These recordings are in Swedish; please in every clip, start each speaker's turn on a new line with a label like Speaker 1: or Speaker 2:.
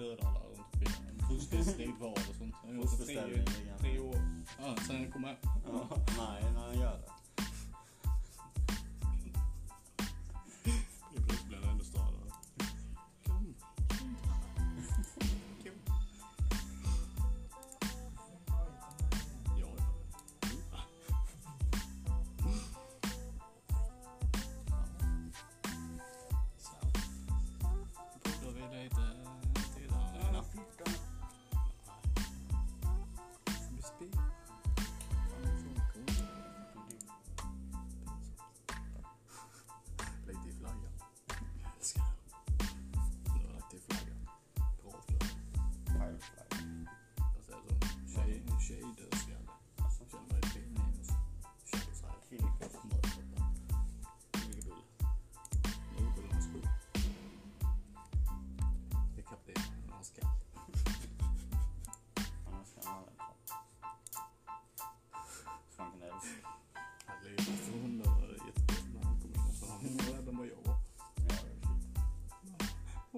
Speaker 1: dödar eller något fint. Fosterstrid var och sånt. Han gjorde tre, tre år. Ja, sen kom jag.
Speaker 2: Ja, nej, när han gör det.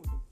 Speaker 1: tudo.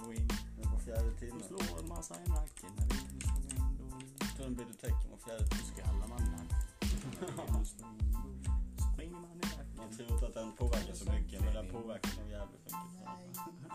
Speaker 1: slå in. Den var
Speaker 2: fjärde
Speaker 1: timme.
Speaker 2: Hon
Speaker 1: slår en massa en nacken när vi vinden slår in. Då
Speaker 2: Tunneln blir det tecken var fjärde timme.
Speaker 1: skallar man nacken. Springer man i nacken.
Speaker 2: Man tror inte att den påverkar så mycket, men den påverkar nog jävligt mycket.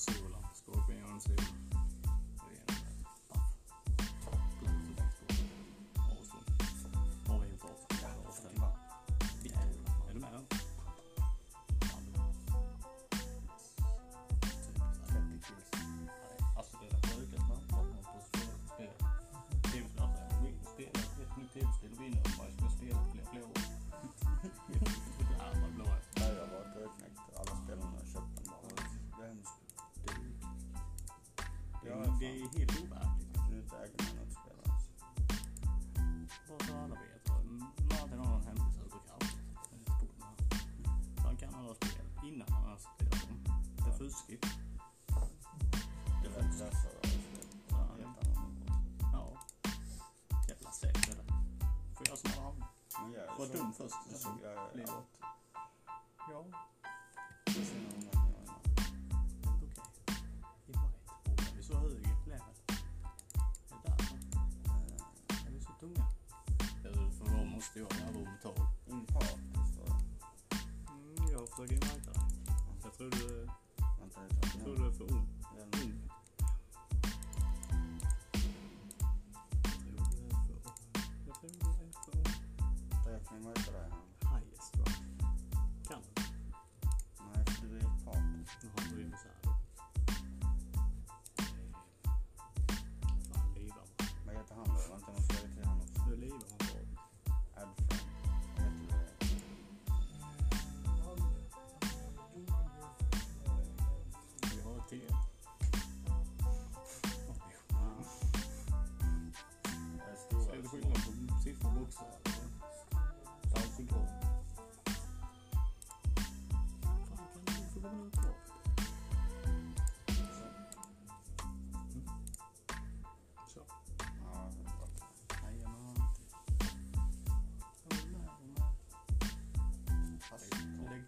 Speaker 2: Scorpion on the table. var
Speaker 1: dum först.
Speaker 2: Sen
Speaker 1: så
Speaker 2: såg
Speaker 1: jag eh,
Speaker 2: livet.
Speaker 1: Ja.
Speaker 2: Sen jag
Speaker 1: Okej. I bajt. Är vi så hög level? Är det?
Speaker 2: Eh,
Speaker 1: är vi så tunga? Ja, för vad måste jag när rum
Speaker 2: tar? Empatiskt va?
Speaker 1: Mm, jag försöker invita dig. Jag tror du... Är för ung. Ung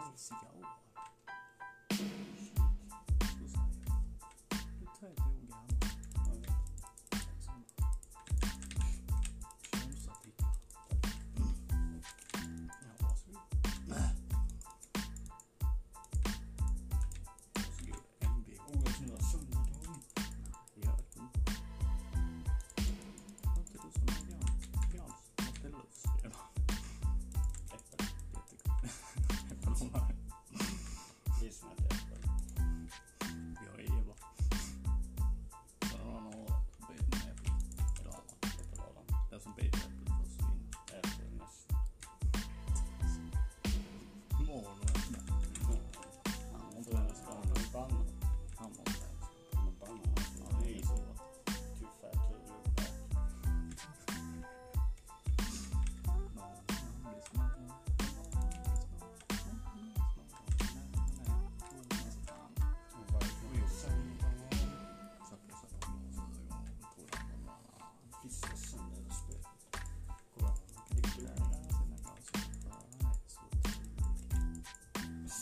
Speaker 1: 它
Speaker 2: 是
Speaker 1: 咬我。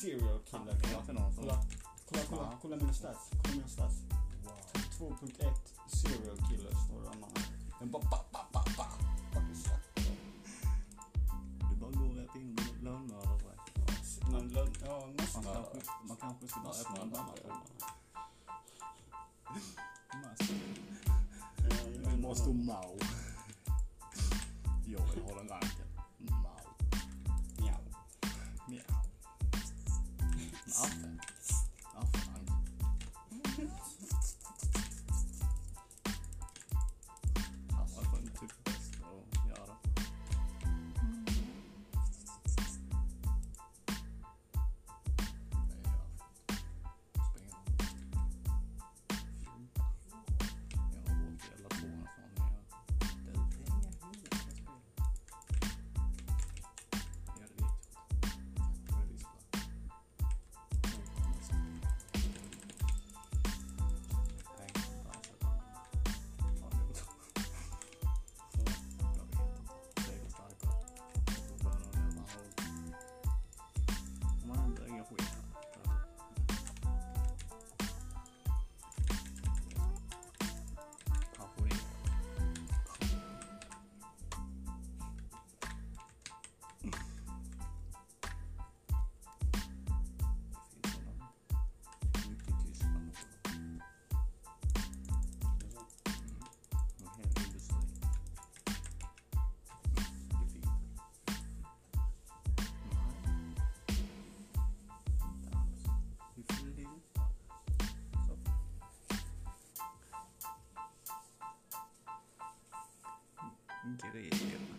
Speaker 2: Serial killer. Kolla, kolla, kolla,
Speaker 1: Ja.
Speaker 2: kolla mina stats. Kolla mina stats.
Speaker 1: Wow.
Speaker 2: 2.1 serial killer står det mannen. Den bara ba, ba, ba, ba.
Speaker 1: Du bara går rätt in och lönnmördar dig.
Speaker 2: Men lön, ja,
Speaker 1: Man kanske, man kanske ska börja på en annan
Speaker 2: Massmördare.
Speaker 1: Stå Mao. Jag vill ha den ranken. 这个也行。